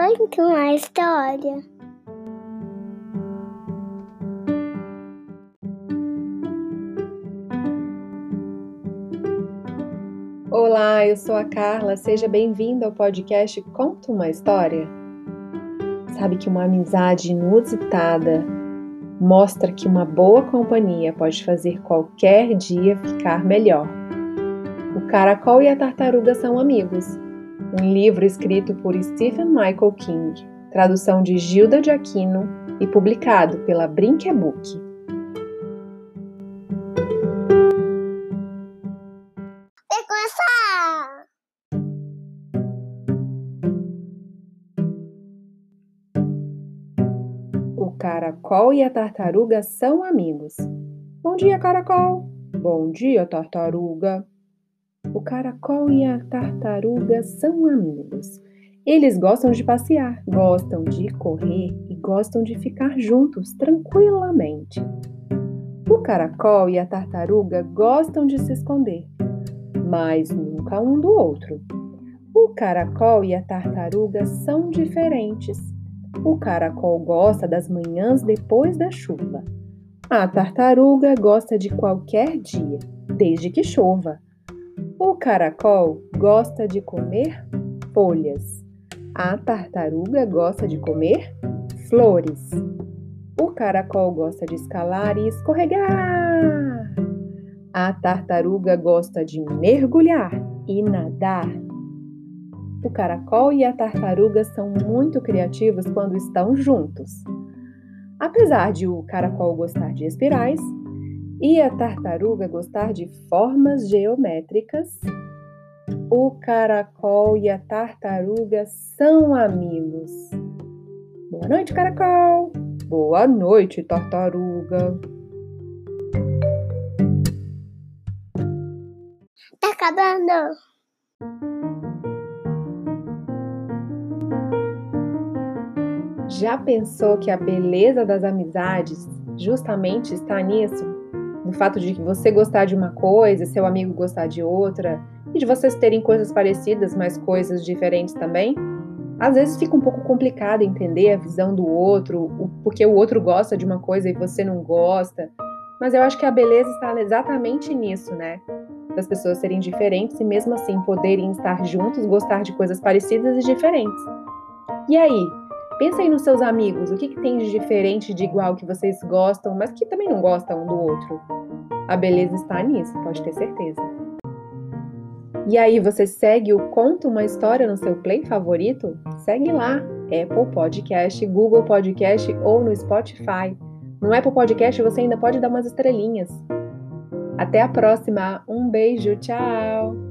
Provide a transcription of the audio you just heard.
Conta uma história. Olá, eu sou a Carla. Seja bem-vindo ao podcast Conta uma História. Sabe que uma amizade inusitada mostra que uma boa companhia pode fazer qualquer dia ficar melhor. O caracol e a tartaruga são amigos. Um livro escrito por Stephen Michael King, tradução de Gilda de Aquino e publicado pela Brinquebook. O caracol e a tartaruga são amigos. Bom dia, caracol. Bom dia, tartaruga. O caracol e a tartaruga são amigos. Eles gostam de passear, gostam de correr e gostam de ficar juntos tranquilamente. O caracol e a tartaruga gostam de se esconder, mas nunca um do outro. O caracol e a tartaruga são diferentes. O caracol gosta das manhãs depois da chuva. A tartaruga gosta de qualquer dia, desde que chova. O caracol gosta de comer folhas. A tartaruga gosta de comer flores. O caracol gosta de escalar e escorregar. A tartaruga gosta de mergulhar e nadar. O caracol e a tartaruga são muito criativos quando estão juntos. Apesar de o caracol gostar de espirais e a tartaruga gostar de formas geométricas, o caracol e a tartaruga são amigos. Boa noite, caracol! Boa noite, tartaruga! Tá acabando. Já pensou que a beleza das amizades justamente está nisso? No fato de você gostar de uma coisa, seu amigo gostar de outra, e de vocês terem coisas parecidas, mas coisas diferentes também? Às vezes fica um pouco complicado entender a visão do outro, o, porque o outro gosta de uma coisa e você não gosta. Mas eu acho que a beleza está exatamente nisso, né? Das pessoas serem diferentes e mesmo assim poderem estar juntos, gostar de coisas parecidas e diferentes. E aí, Pensa aí nos seus amigos, o que, que tem de diferente, de igual que vocês gostam, mas que também não gostam um do outro. A beleza está nisso, pode ter certeza. E aí, você segue o Conta uma História no seu play favorito? Segue lá, Apple Podcast, Google Podcast ou no Spotify. No Apple Podcast você ainda pode dar umas estrelinhas. Até a próxima, um beijo, tchau!